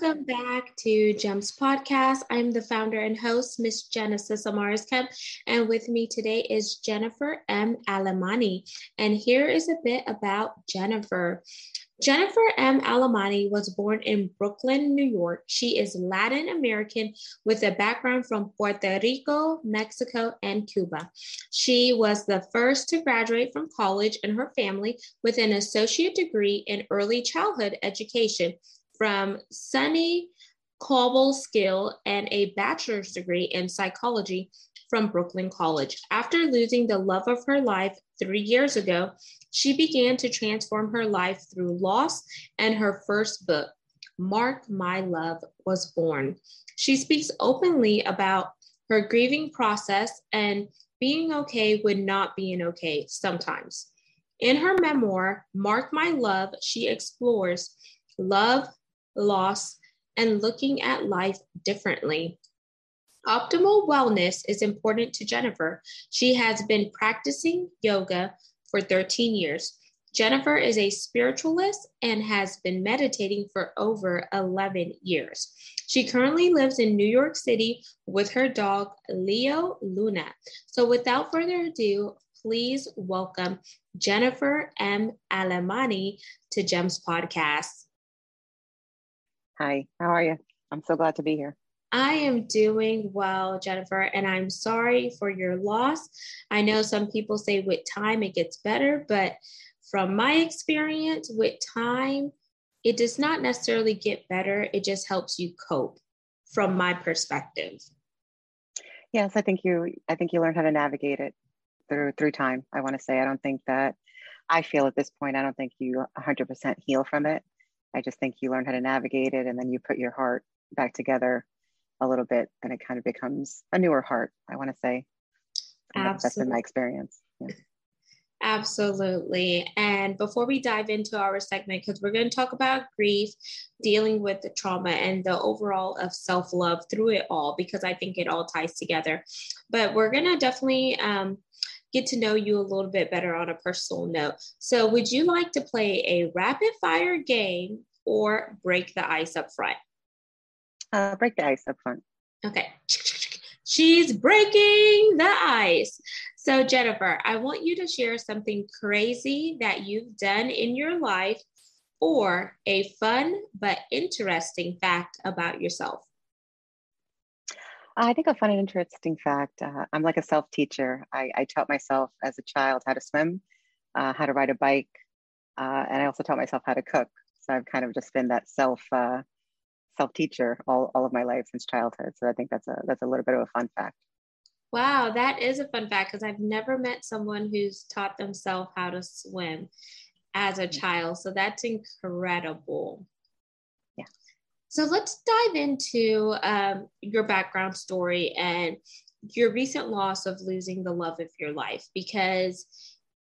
Welcome back to GEMS Podcast. I'm the founder and host, Miss Genesis Amaris Kemp, and with me today is Jennifer M. Alamani. And here is a bit about Jennifer. Jennifer M. Alamani was born in Brooklyn, New York. She is Latin American with a background from Puerto Rico, Mexico, and Cuba. She was the first to graduate from college in her family with an associate degree in early childhood education from SUNY Cobleskill and a bachelor's degree in psychology from Brooklyn College. After losing the love of her life three years ago, she began to transform her life through loss, and her first book, Mark My Love, was born. She speaks openly about her grieving process and being okay with not being okay sometimes. In her memoir, Mark My Love, she explores love, loss, and looking at life differently. Optimal wellness is important to Jennifer. She has been practicing yoga for 13 years. Jennifer is a spiritualist and has been meditating for over 11 years. She currently lives in New York City with her dog, Leo Luna. So, without further ado, please welcome Jennifer M. Alamani to GEMS Podcast. Hi, how are you? I'm so glad to be here. I am doing well, Jennifer, and I'm sorry for your loss. I know some people say with time it gets better, but from my experience, with time, it does not necessarily get better. It just helps you cope from my perspective. Yes, I think you I think you learn how to navigate it through through time. I want to say I don't think that I feel at this point I don't think you 100% heal from it. I just think you learn how to navigate it and then you put your heart back together a little bit and it kind of becomes a newer heart, I want to say. Absolutely. That's been my experience. Yeah. Absolutely. And before we dive into our segment, because we're going to talk about grief, dealing with the trauma, and the overall of self love through it all, because I think it all ties together. But we're going to definitely um, get to know you a little bit better on a personal note. So, would you like to play a rapid fire game or break the ice up front? Uh, break the ice up front. Okay. She's breaking the ice. So, Jennifer, I want you to share something crazy that you've done in your life or a fun but interesting fact about yourself. I think a fun and interesting fact uh, I'm like a self teacher. I, I, taught myself as a child how to swim, uh, how to ride a bike, uh, and I also taught myself how to cook. So I've kind of just been that self uh, self teacher all, all of my life since childhood. So I think that's a that's a little bit of a fun fact. Wow, that is a fun fact because I've never met someone who's taught themselves how to swim as a mm. child. So that's incredible. So let's dive into um, your background story and your recent loss of losing the love of your life because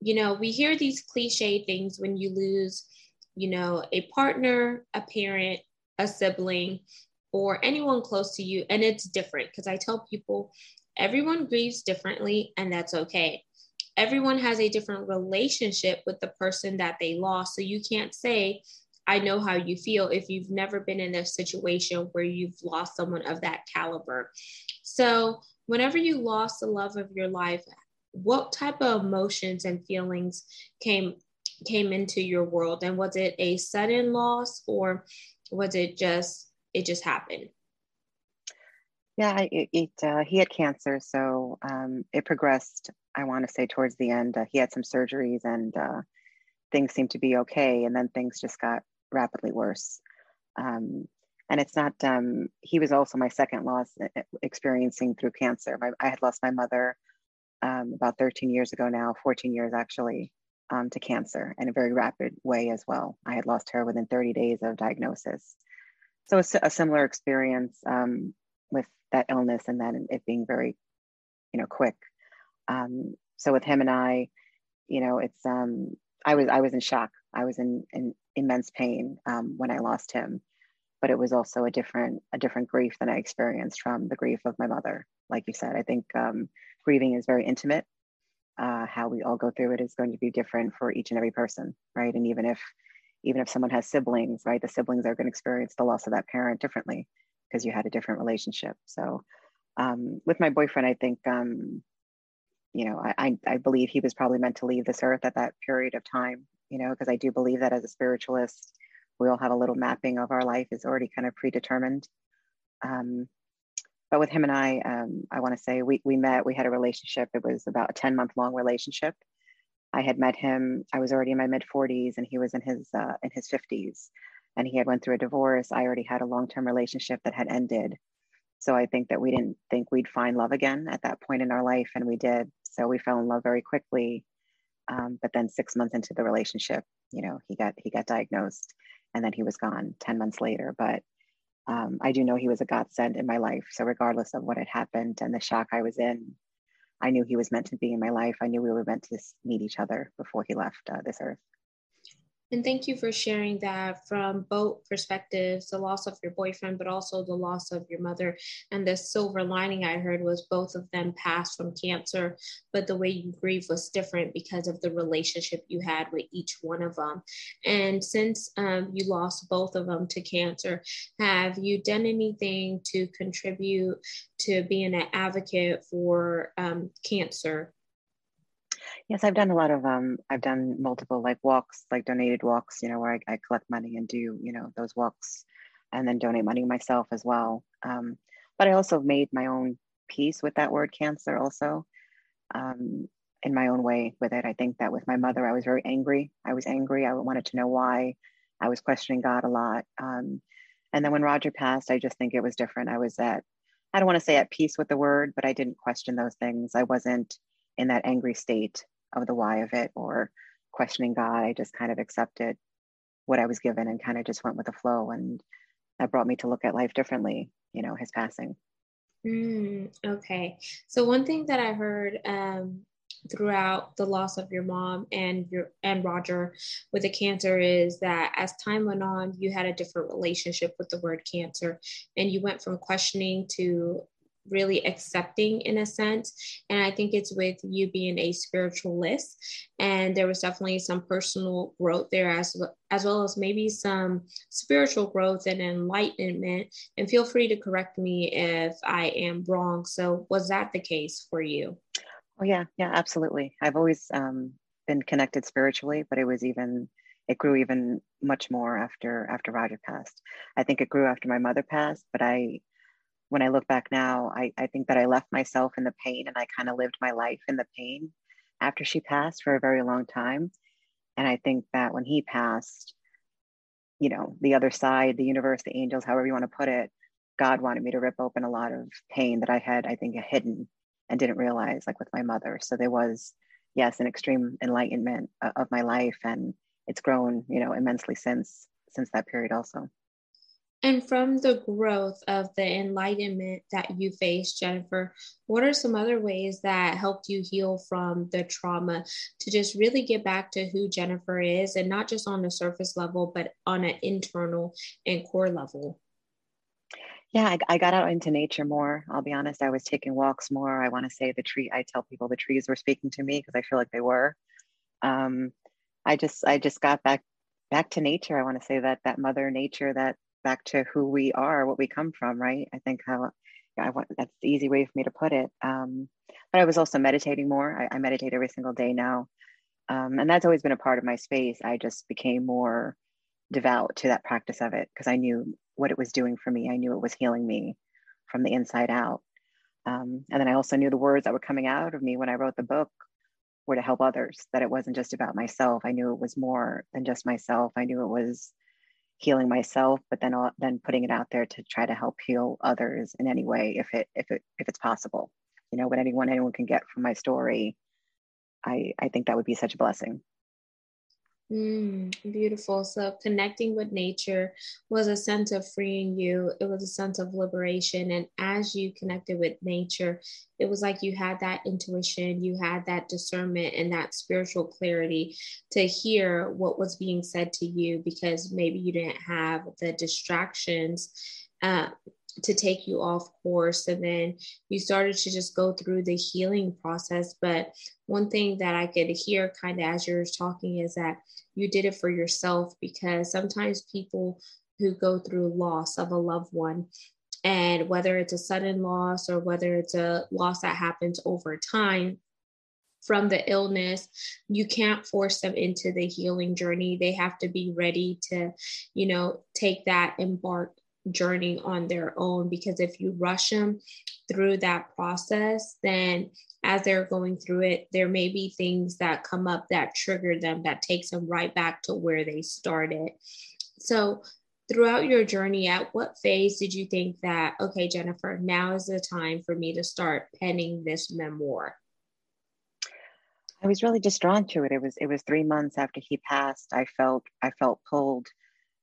you know we hear these cliche things when you lose you know a partner a parent a sibling or anyone close to you and it's different because i tell people everyone grieves differently and that's okay. Everyone has a different relationship with the person that they lost so you can't say I know how you feel if you've never been in a situation where you've lost someone of that caliber. So, whenever you lost the love of your life, what type of emotions and feelings came came into your world? And was it a sudden loss or was it just it just happened? Yeah it, it uh, he had cancer so um, it progressed i want to say towards the end. Uh, he had some surgeries and uh, things seemed to be okay and then things just got rapidly worse. Um, and it's not, um, he was also my second loss experiencing through cancer. My, I had lost my mother um, about 13 years ago now, 14 years actually, um, to cancer in a very rapid way as well. I had lost her within 30 days of diagnosis. So it's a similar experience um, with that illness and then it being very, you know, quick. Um, so with him and I, you know, it's, I was, I was in shock I was in, in immense pain um, when I lost him, but it was also a different a different grief than I experienced from the grief of my mother. Like you said, I think um, grieving is very intimate. Uh, how we all go through it is going to be different for each and every person, right? And even if even if someone has siblings, right, the siblings are going to experience the loss of that parent differently because you had a different relationship. So um, with my boyfriend, I think um, you know I, I believe he was probably meant to leave this earth at that period of time you know because i do believe that as a spiritualist we all have a little mapping of our life is already kind of predetermined. Um, but with him and i um, i want to say we, we met we had a relationship. It was about a 10 month long relationship. I had met him i was already in my mid 40s and he was in his uh, in his 50s and he had went through a divorce. I already had a long-term relationship that had ended. So i think that we didn't think we'd find love again at that point in our life and we did. So we fell in love very quickly um, but then six months into the relationship, you know, he got he got diagnosed, and then he was gone ten months later. But um, I do know he was a godsend in my life. So regardless of what had happened and the shock I was in, I knew he was meant to be in my life. I knew we were meant to meet each other before he left uh, this earth. And thank you for sharing that from both perspectives the loss of your boyfriend, but also the loss of your mother. And the silver lining I heard was both of them passed from cancer, but the way you grieve was different because of the relationship you had with each one of them. And since um, you lost both of them to cancer, have you done anything to contribute to being an advocate for um, cancer Yes, I've done a lot of um I've done multiple like walks, like donated walks, you know, where I, I collect money and do, you know, those walks and then donate money myself as well. Um, but I also made my own peace with that word cancer also. Um, in my own way with it. I think that with my mother, I was very angry. I was angry. I wanted to know why. I was questioning God a lot. Um, and then when Roger passed, I just think it was different. I was at, I don't want to say at peace with the word, but I didn't question those things. I wasn't in that angry state of the why of it or questioning God. I just kind of accepted what I was given and kind of just went with the flow. And that brought me to look at life differently, you know, his passing. Mm, okay. So one thing that I heard um, throughout the loss of your mom and your and Roger with the cancer is that as time went on, you had a different relationship with the word cancer, and you went from questioning to really accepting in a sense. And I think it's with you being a spiritualist. And there was definitely some personal growth there as, as well as maybe some spiritual growth and enlightenment. And feel free to correct me if I am wrong. So was that the case for you? Oh yeah, yeah, absolutely. I've always um, been connected spiritually, but it was even it grew even much more after after Roger passed. I think it grew after my mother passed, but I when I look back now, I, I think that I left myself in the pain and I kind of lived my life in the pain after she passed for a very long time. And I think that when he passed, you know, the other side, the universe, the angels, however you want to put it, God wanted me to rip open a lot of pain that I had, I think, hidden and didn't realize, like with my mother. So there was, yes, an extreme enlightenment of my life, and it's grown, you know, immensely since since that period also. And from the growth of the enlightenment that you faced, Jennifer, what are some other ways that helped you heal from the trauma to just really get back to who Jennifer is and not just on the surface level, but on an internal and core level? Yeah, I, I got out into nature more. I'll be honest, I was taking walks more. I want to say the tree, I tell people the trees were speaking to me because I feel like they were. Um, I just, I just got back back to nature. I want to say that that mother nature that back to who we are, what we come from, right? I think how I want that's the easy way for me to put it. Um, but I was also meditating more. I, I meditate every single day now, um, and that's always been a part of my space. I just became more devout to that practice of it because I knew what it was doing for me. I knew it was healing me from the inside out. Um, and then I also knew the words that were coming out of me when I wrote the book were to help others. That it wasn't just about myself. I knew it was more than just myself. I knew it was healing myself but then then putting it out there to try to help heal others in any way if it if it if it's possible. You know what anyone anyone can get from my story i i think that would be such a blessing Mm, beautiful. So connecting with nature was a sense of freeing you. It was a sense of liberation. And as you connected with nature, it was like you had that intuition, you had that discernment and that spiritual clarity to hear what was being said to you because maybe you didn't have the distractions uh, to take you off course. And then you started to just go through the healing process. But one thing that i could hear kind of as you're talking is that you did it for yourself because sometimes people who go through loss of a loved one and whether it's a sudden loss or whether it's a loss that happens over time from the illness you can't force them into the healing journey. They have to be ready to you know take that embark journey on their own because if you rush them through that process, then as they're going through it, there may be things that come up that trigger them that takes them right back to where they started. So, throughout your journey, at what phase did you think that, okay, Jennifer, now is the time for me to start penning this memoir? I was really just drawn to it. It was it was three months after he passed. I felt I felt pulled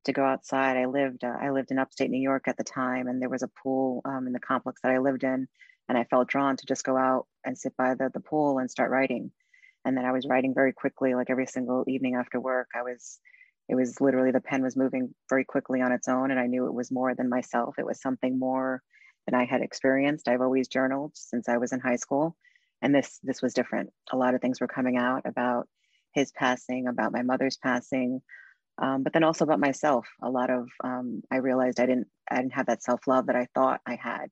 to go outside. I lived uh, I lived in upstate New York at the time, and there was a pool um, in the complex that I lived in, and I felt drawn to just go out and sit by the the pool and start writing. And then I was writing very quickly, like every single evening after work. I was, it was literally the pen was moving very quickly on its own, and I knew it was more than myself. It was something more than I had experienced. I've always journaled since I was in high school, and this this was different. A lot of things were coming out about his passing, about my mother's passing, um, but then also about myself. A lot of um, I realized I didn't I didn't have that self love that I thought I had.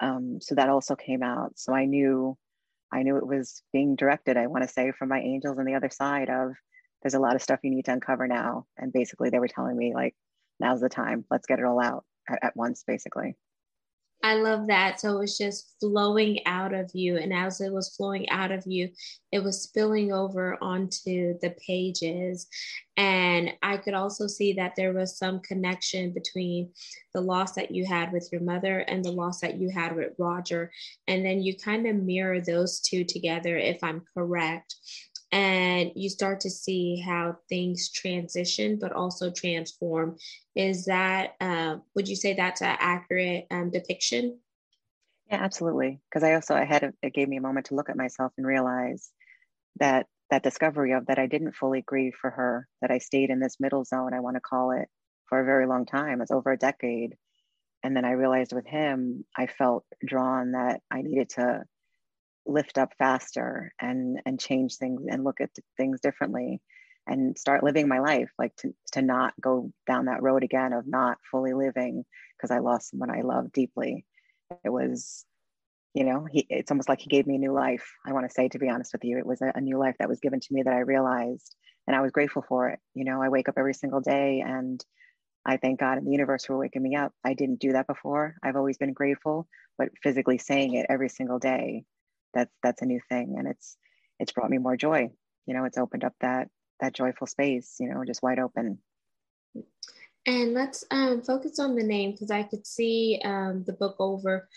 Um, so that also came out. So I knew I knew it was being directed. I want to say from my angels on the other side of there's a lot of stuff you need to uncover now. And basically they were telling me like now's the time. Let's get it all out at, at once. Basically. I love that. So it was just flowing out of you. And as it was flowing out of you, it was spilling over onto the pages. And I could also see that there was some connection between the loss that you had with your mother and the loss that you had with Roger. And then you kind of mirror those two together, if I'm correct and you start to see how things transition but also transform. Is that uh, would you say that's an accurate um, depiction? Yeah absolutely. Because i also i had a, it gave me a moment to look at myself and realize that that discovery of that i didn't fully grieve for her that i stayed in this middle zone i want to call it for a very long time. It's over a decade. And then i realized with him i felt drawn that i needed to lift up faster and and change things and look at things differently and start living my life like to, to not go down that road again of not fully living because i lost someone i love deeply it was you know he it's almost like he gave me a new life i want to say to be honest with you it was a, a new life that was given to me that i realized and i was grateful for it you know i wake up every single day and I thank God and the universe for waking me up. I didn't do that before. I've always been grateful, but physically saying it every single day that's that's a new thing. And it's it's brought me more joy. You know it's opened up that that joyful space you know just wide open. And let's um, focus on the name because i could see um, the book over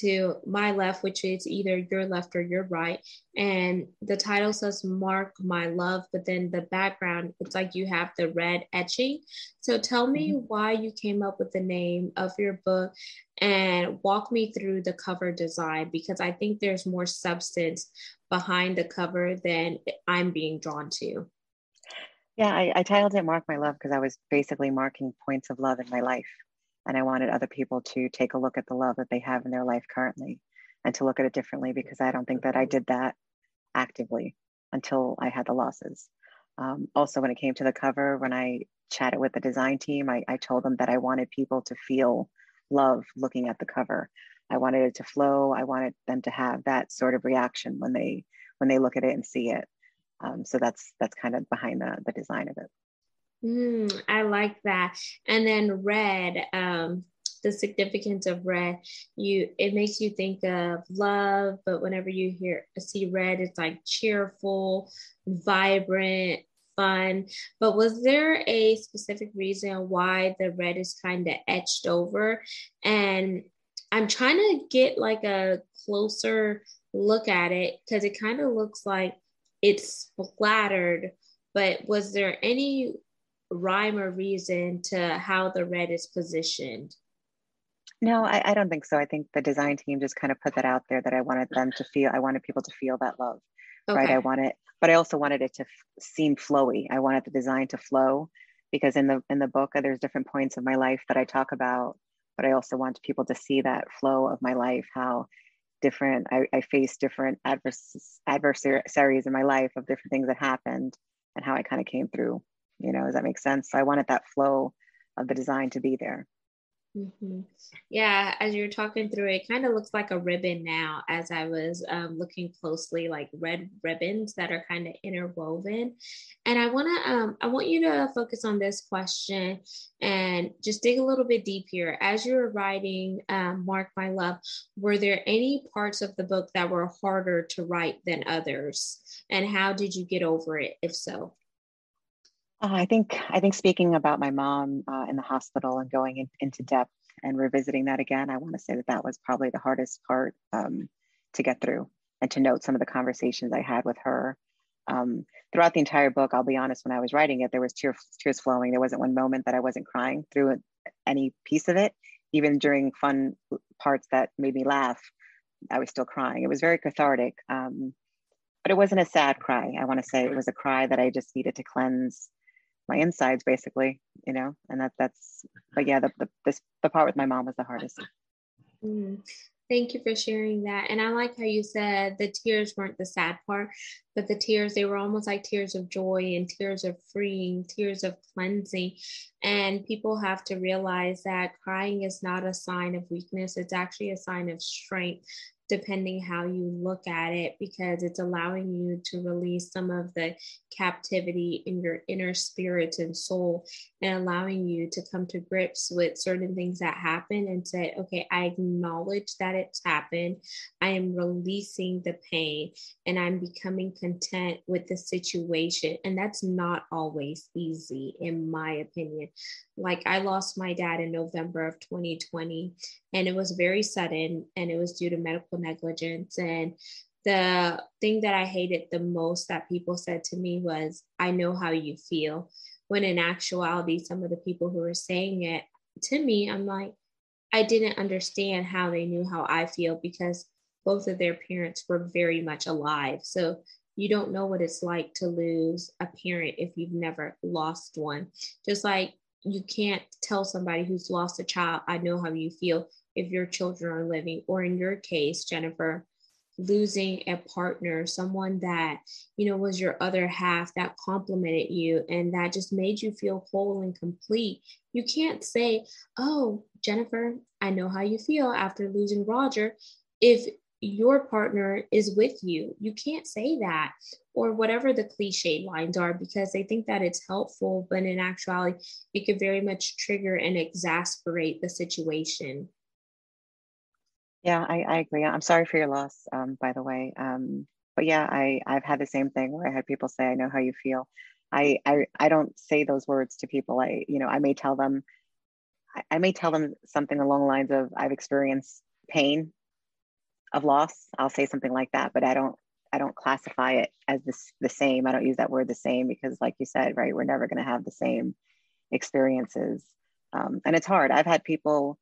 to my left, which is either your left or your right. And the title says Mark My Love, but then the background, it's like you have the red etching. So tell me mm-hmm. why you came up with the name of your book and walk me through the cover design because I think there's more substance behind the cover than I'm being drawn to. Yeah, I, I titled it Mark My Love because I was basically marking points of love in my life. And I wanted other people to take a look at the love that they have in their life currently and to look at it differently because I don't think that I did that actively until I had the losses. Um, also, when it came to the cover, when I chatted with the design team, I, I told them that I wanted people to feel love looking at the cover. I wanted it to flow. I wanted them to have that sort of reaction when they when they look at it and see it. Um, so that's that's kind of behind the the design of it. Mm, I like that. And then red, um, the significance of red, you it makes you think of love, but whenever you hear see red, it's like cheerful, vibrant, fun. But was there a specific reason why the red is kind of etched over? And I'm trying to get like a closer look at it because it kind of looks like it's splattered but was there any rhyme or reason to how the red is positioned? No, I, I, don't think so. I think the design team just kind of put that out there that I wanted them to feel, I wanted people to feel that love, okay. right? I wanted, but I also wanted it to f- seem flowy. I wanted the design to flow because in the in the book uh, there's different points of my life that I talk about, but I also want people to see that flow of my life, how different I, I face different adverse adversaries in my life of different things that happened and how I kind of came through. You know, does that make sense? I wanted that flow of the design to be there. Mm-hmm. Yeah, as you're talking through it, kind of looks like a ribbon now as I was um, looking closely, like red ribbons that are kind of interwoven. And I want to, um, I want you to focus on this question and just dig a little bit deep here. As you were writing um, Mark My Love, were there any parts of the book that were harder to write than others? And how did you get over it, if so? Uh, I think I think speaking about my mom uh, in the hospital and going in, into depth and revisiting that again, I want to say that that was probably the hardest part um, to get through and to note some of the conversations I had with her. Um, throughout the entire book, I'll be honest, when I was writing it, there was tears, tears flowing. There wasn't one moment that I wasn't crying through any piece of it. Even during fun parts that made me laugh, I was still crying. It was very cathartic, um, but it wasn't a sad cry. I want to say it was a cry that I just needed to cleanse my insides basically you know and that that's but yeah the the, this, the part with my mom was the hardest mm. thank you for sharing that and i like how you said the tears weren't the sad part but the tears they were almost like tears of joy and tears of freeing tears of cleansing. And people have to realize that crying is not a sign of weakness. It's actually a sign of strength depending how you look at it because it's allowing you to release some of the captivity in your inner spirit and soul and allowing you to come to grips with certain things that happen and say okay i acknowledge that it's happened. I am releasing the pain and i'm becoming content with the situation and that's not always easy in my opinion. Like I lost my dad in November of 2020 and it was very sudden and it was due to medical negligence. And the thing that I hated the most that people said to me was I know how you feel when in actuality some of the people who were saying it to me I'm like I didn't understand how they knew how I feel because both of their parents were very much alive. So you don't know what it's like to lose a parent if you've never lost one. Just like you can't tell somebody who's lost a child, I know how you feel if your children are living, or in your case, Jennifer, losing a partner, someone that, you know, was your other half that complimented you and that just made you feel whole and complete. You can't say, Oh, Jennifer, I know how you feel after losing Roger. If your partner is with you. You can't say that or whatever the cliche lines are because they think that it's helpful, but in actuality, it could very much trigger and exasperate the situation. Yeah, I, I agree. I'm sorry for your loss, um, by the way. Um, but yeah, I, I've had the same thing where I had people say, I know how you feel. I, I, I don't say those words to people. I, you know, I may tell them, I, I may tell them something along the lines of, I've experienced pain of loss i'll say something like that but i don't i don't classify it as this the same. I don't use that word the same because like you said right we're never going to have the same experiences. Um, and it's hard. I've had people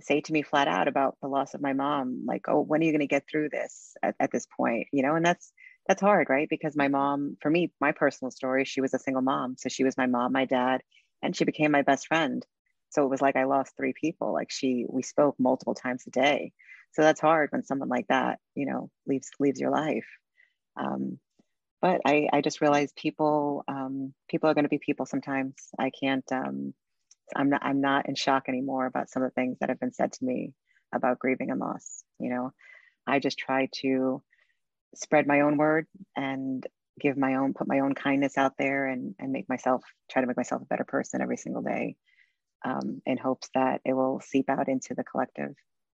say to me flat out about the loss of my mom like oh when are you going to get through this at, at this point? You know and that's that's hard right? Because my mom for me my personal story she was a single mom. So she was my mom my dad and she became my best friend. So it was like i lost three people. Like she we spoke multiple times a day so that's hard when someone like that you know leaves leaves your life. Um, but I, I just realized people um, people are going to be people sometimes. I can't um, i'm not i'm not in shock anymore about some of the things that have been said to me about grieving and loss you know. I just try to spread my own word and give my own put my own kindness out there and and make myself try to make myself a better person every single day um, in hopes that it will seep out into the collective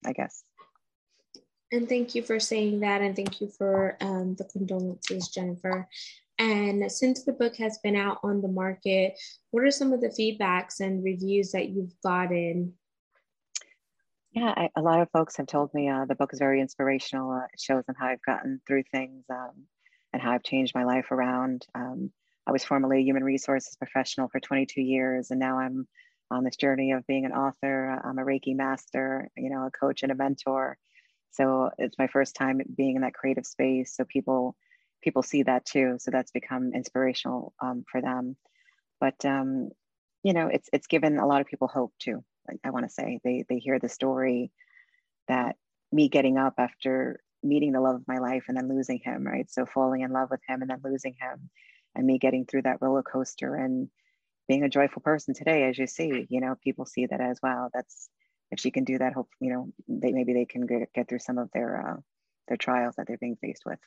i guess and thank you for saying that. And thank you for um, the condolences, Jennifer. And since the book has been out on the market, what are some of the feedbacks and reviews that you've gotten? Yeah, I, a lot of folks have told me uh, the book is very inspirational. Uh, it shows them how I've gotten through things um, and how I've changed my life around. Um, I was formerly a human resources professional for 22 years, and now I'm on this journey of being an author. I'm a Reiki master, you know, a coach and a mentor. So it's my first time being in that creative space. So people people see that too. So that's become inspirational um, for them. But um, you know, it's it's given a lot of people hope too. I, I want to say they they hear the story that me getting up after meeting the love of my life and then losing him, right? So falling in love with him and then losing him, and me getting through that roller coaster and being a joyful person today, as you see, you know, people see that as well. That's if she can do that, hope you know, they maybe they can get, get through some of their uh, their trials that they're being faced with.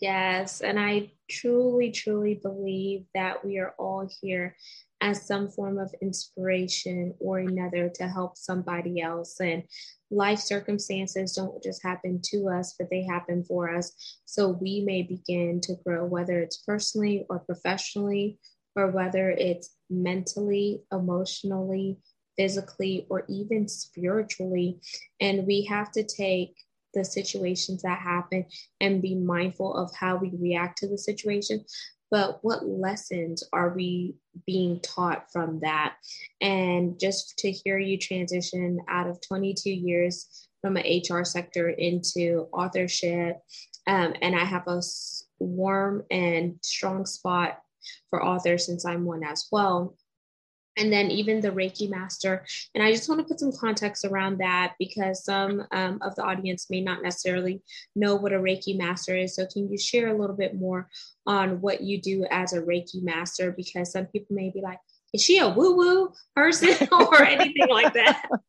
Yes, and I truly, truly believe that we are all here as some form of inspiration or another to help somebody else. And life circumstances don't just happen to us, but they happen for us. So we may begin to grow, whether it's personally or professionally, or whether it's mentally, emotionally, physically, or even spiritually. And we have to take the situations that happen and be mindful of how we react to the situation but what lessons are we being taught from that and just to hear you transition out of 22 years from an hr sector into authorship um, and i have a warm and strong spot for authors since i'm one as well and then even the Reiki master. And I just want to put some context around that because some um, of the audience may not necessarily know what a Reiki master is. So, can you share a little bit more on what you do as a Reiki master? Because some people may be like, is she a woo woo person or anything like that?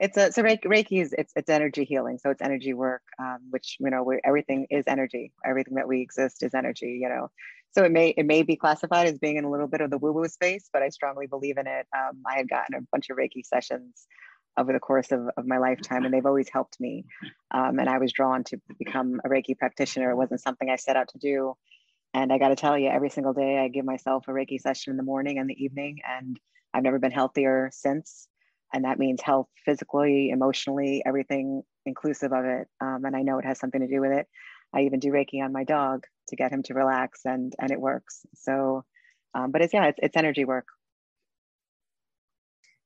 It's a so Reiki is it's it's energy healing, so it's energy work, um, which you know everything is energy. Everything that we exist is energy. You know, so it may it may be classified as being in a little bit of the woo woo space, but I strongly believe in it. Um, I had gotten a bunch of Reiki sessions over the course of, of my lifetime, and they've always helped me. Um, and I was drawn to become a Reiki practitioner. It wasn't something I set out to do. And I got to tell you, every single day I give myself a Reiki session in the morning and the evening, and I've never been healthier since. And that means health physically, emotionally, everything inclusive of it. Um, and I know it has something to do with it. I even do Reiki on my dog to get him to relax, and and it works. So, um, but it's yeah, it's, it's energy work.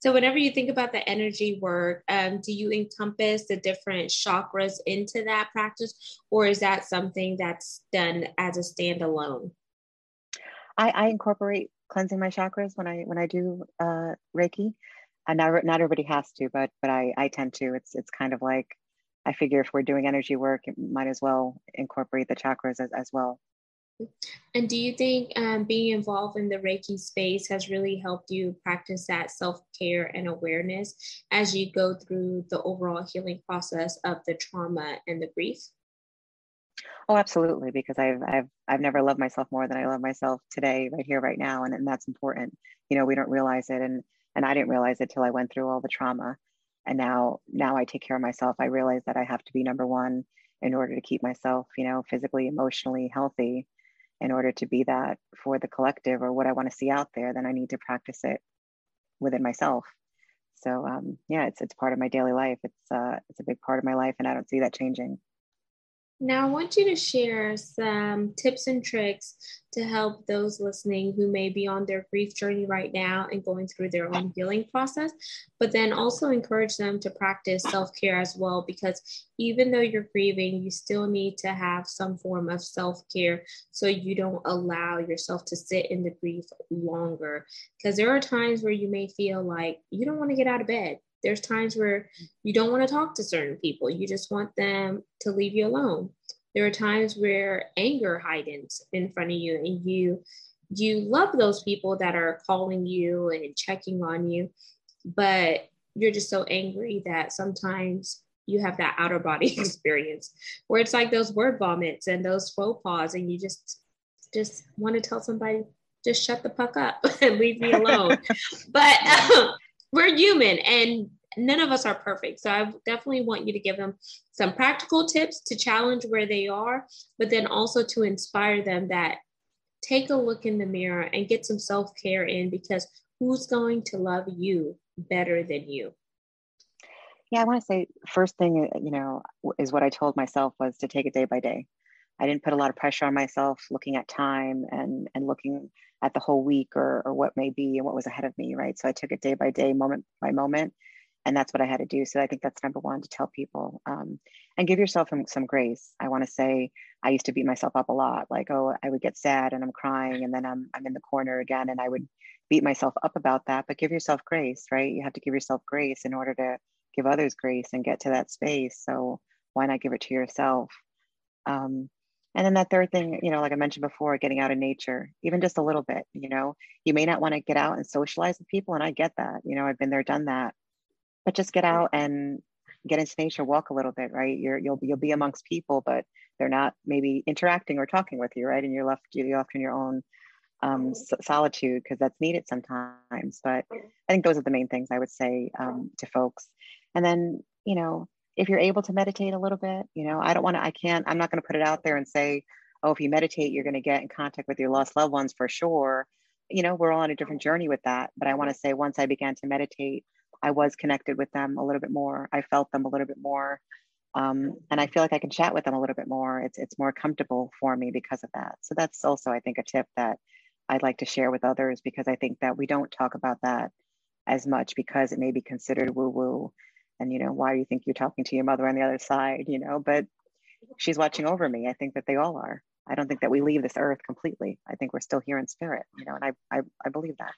So, whenever you think about the energy work, um, do you encompass the different chakras into that practice, or is that something that's done as a standalone? I, I incorporate cleansing my chakras when I when I do uh, Reiki, and not not everybody has to, but but I I tend to. It's it's kind of like I figure if we're doing energy work, it might as well incorporate the chakras as, as well. And do you think um, being involved in the Reiki space has really helped you practice that self care and awareness as you go through the overall healing process of the trauma and the grief? Oh, absolutely, because I've I've I've never loved myself more than I love myself today, right here, right now, and, and that's important. You know, we don't realize it, and and I didn't realize it till I went through all the trauma and now now i take care of myself. I realize that i have to be number one in order to keep myself you know physically emotionally healthy in order to be that for the collective or what i want to see out there then i need to practice it within myself. So um, yeah it's it's part of my daily life. It's uh, it's a big part of my life and i don't see that changing now, I want you to share some tips and tricks to help those listening who may be on their grief journey right now and going through their own healing process, but then also encourage them to practice self care as well. Because even though you're grieving, you still need to have some form of self care so you don't allow yourself to sit in the grief longer. Because there are times where you may feel like you don't want to get out of bed there's times where you don't want to talk to certain people. You just want them to leave you alone. There are times where anger hidens in front of you and you you love those people that are calling you and checking on you, but you're just so angry that sometimes you have that outer body experience where it's like those word vomits and those faux pas and you just just want to tell somebody just shut the fuck up and leave me alone but um, we're human and none of us are perfect. So I definitely want you to give them some practical tips to challenge where they are, but then also to inspire them that take a look in the mirror and get some self care in because who's going to love you better than you? Yeah, I want to say first thing, uh, you know, is what I told myself was to take it day by day. I didn't put a lot of pressure on myself looking at time and and looking at the whole week or or what may be and what was ahead of me, right? So I took it day by day, moment by moment, and that's what I had to do. So I think that's number one to tell people um, and give yourself some, some grace. I want to say I used to beat myself up a lot, like oh I would get sad and I'm crying and then I'm I'm in the corner again and I would beat myself up about that. But give yourself grace, right? You have to give yourself grace in order to give others grace and get to that space. So why not give it to yourself? Um, and then that third thing, you know, like I mentioned before, getting out in nature, even just a little bit, you know, you may not want to get out and socialize with people. And I get that, you know, I've been there, done that, but just get out and get into nature, walk a little bit, right? You're, you'll, you'll be amongst people, but they're not maybe interacting or talking with you, right? And you're left, you're left in your own um, solitude because that's needed sometimes. But I think those are the main things I would say um, to folks. And then, you know, if you're able to meditate a little bit, you know, I don't want to, I can't, I'm not going to put it out there and say, oh, if you meditate, you're going to get in contact with your lost loved ones for sure. You know, we're all on a different journey with that. But I want to say, once I began to meditate, I was connected with them a little bit more. I felt them a little bit more. Um, and I feel like I can chat with them a little bit more. It's, it's more comfortable for me because of that. So that's also, I think, a tip that I'd like to share with others because I think that we don't talk about that as much because it may be considered woo woo and you know why do you think you're talking to your mother on the other side you know but she's watching over me i think that they all are i don't think that we leave this earth completely i think we're still here in spirit you know and i i, I believe that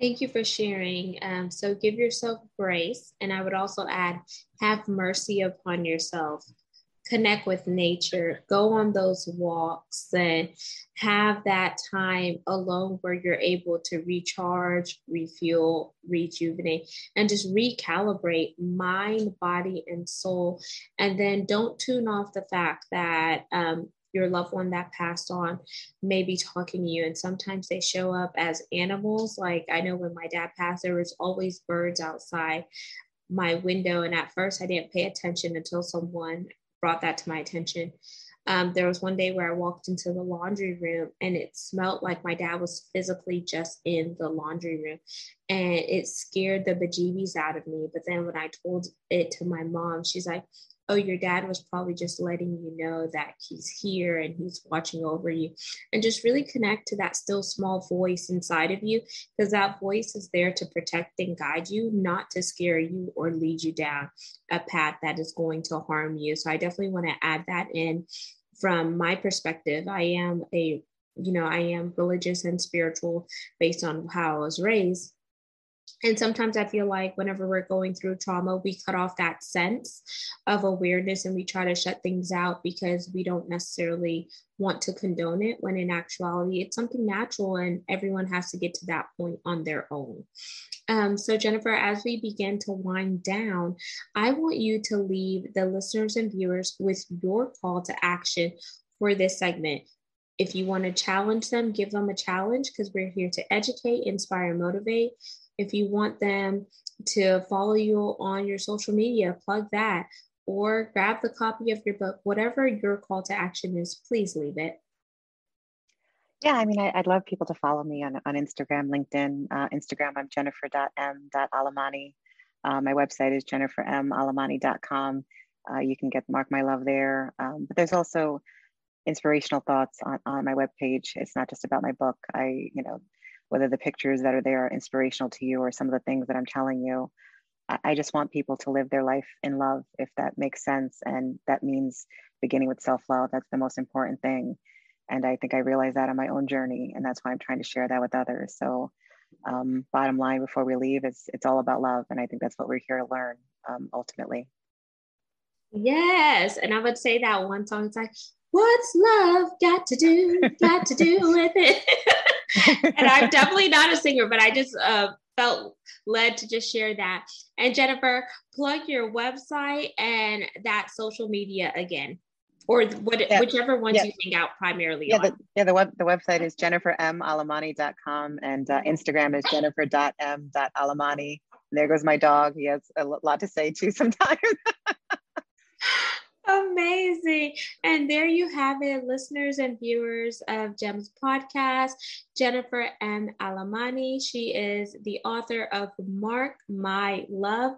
Thank you for sharing. Um, so give yourself grace. And I would also add, have mercy upon yourself connect with nature, go on those walks, and have that time alone where you're able to recharge, refuel, rejuvenate, and just recalibrate mind, body, and soul. And then don't tune off the fact that um, your loved one that passed on may be talking to you. And sometimes they show up as animals. Like i know when my dad passed there was always birds outside my window. And at first i didn't pay attention until someone brought that to my attention. Um, there was one day where I walked into the laundry room and it smelled like my dad was physically just in the laundry room. And it scared the bejeebies out of me. But then when I told it to my mom, she's like, oh, your dad was probably just letting you know that he's here and he's watching over you. And just really connect to that still small voice inside of you, because that voice is there to protect and guide you, not to scare you or lead you down a path that is going to harm you. So I definitely want to add that in from my perspective. I am a you know, I am religious and spiritual based on how I was raised and sometimes I feel like whenever we're going through trauma, we cut off that sense of awareness and we try to shut things out because we don't necessarily want to condone it. When in actuality, it's something natural and everyone has to get to that point on their own. Um, so, Jennifer, as we begin to wind down, I want you to leave the listeners and viewers with your call to action for this segment if you want to challenge them, give them a challenge because we're here to educate, inspire, motivate. If you want them to follow you on your social media, plug that or grab the copy of your book, whatever your call to action is, please leave it. Yeah, I mean, I, would love people to follow me on, on Instagram, LinkedIn. Uh, Instagram, I'm jennifer.m.alamani. Uh, my website is jennifermalamani.com. Uh, you can get Mark My Love there. Um, but there's also inspirational thoughts on, on my webpage. It's not just about my book. I, you know, whether the pictures that are there are inspirational to you or some of the things that I'm telling you. I just want people to live their life in love, if that makes sense. And that means beginning with self love. That's the most important thing. And I think I realized that on my own journey. And that's why I'm trying to share that with others. So, um, bottom line before we leave, it's, it's all about love. And I think that's what we're here to learn um, ultimately. Yes. And I would say that one song, it's like, What's love got to do, got to do with it? and I'm definitely not a singer, but I just uh, felt led to just share that. And Jennifer, plug your website and that social media again, or what, yeah. whichever ones yeah. you hang out primarily. Yeah, on. the, yeah. The web the website is jennifermalamani.com and uh, Instagram is jennifer.m.alamani. There goes my dog. He has a lot to say too sometimes. Amazing. And there you have it, listeners and viewers of GEMS podcast. Jennifer M. Alamani. She is the author of Mark My Love.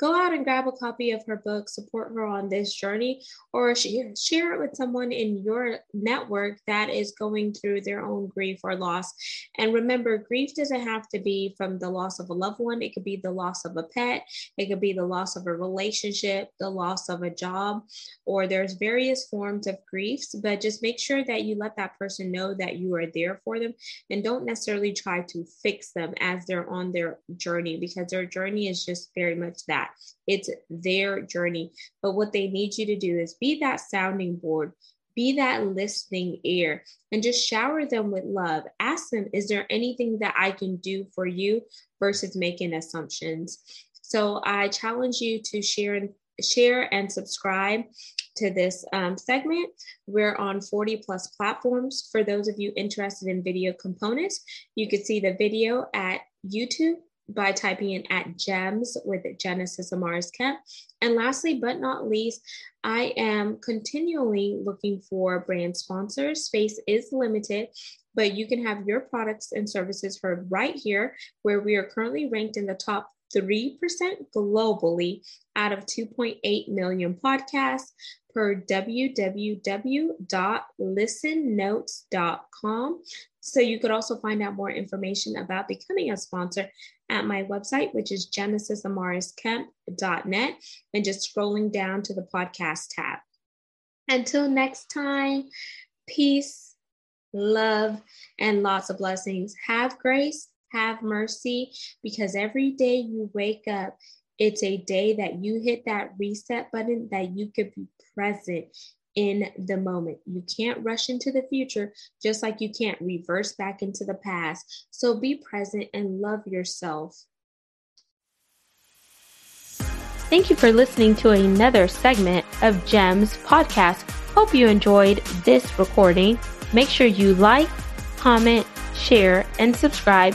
Go out and grab a copy of her book, support her on this journey, or share, it with someone in your network that is going through their own grief or loss. And remember, grief doesn't have to be from the loss of a loved one, it could be the loss of a pet, it could be the loss of a relationship, the loss of a job, or there's various forms of griefs. But just make sure that you let that person know that you are there for them and don't necessarily try to fix them as they're on their journey because their journey is just very much that it's their journey. But what they need you to do is be that sounding board, be that listening ear, and just shower them with love. Ask them, is there anything that I can do for you versus making assumptions? So I challenge you to share share and subscribe to this um, segment. We're on 40 plus platforms. For those of you interested in video components, you could see the video at YouTube by typing in at gems with Genesis Amaris Kemp. And lastly, but not least, I am continually looking for brand sponsors. Space is limited, but you can have your products and services heard right here, where we are currently ranked in the top 3% globally out of 2.8 million podcasts per www.listennotes.com. So you could also find out more information about becoming a sponsor at my website, which is genesisamarisKemp.net, and just scrolling down to the podcast tab. Until next time, peace, love, and lots of blessings. Have grace, have mercy, because every day you wake up, it's a day that you hit that reset button that you could be present in the moment. You can't rush into the future, just like you can't reverse back into the past. So be present and love yourself. Thank you for listening to another segment of GEMS podcast. Hope you enjoyed this recording. Make sure you like, comment, share, and subscribe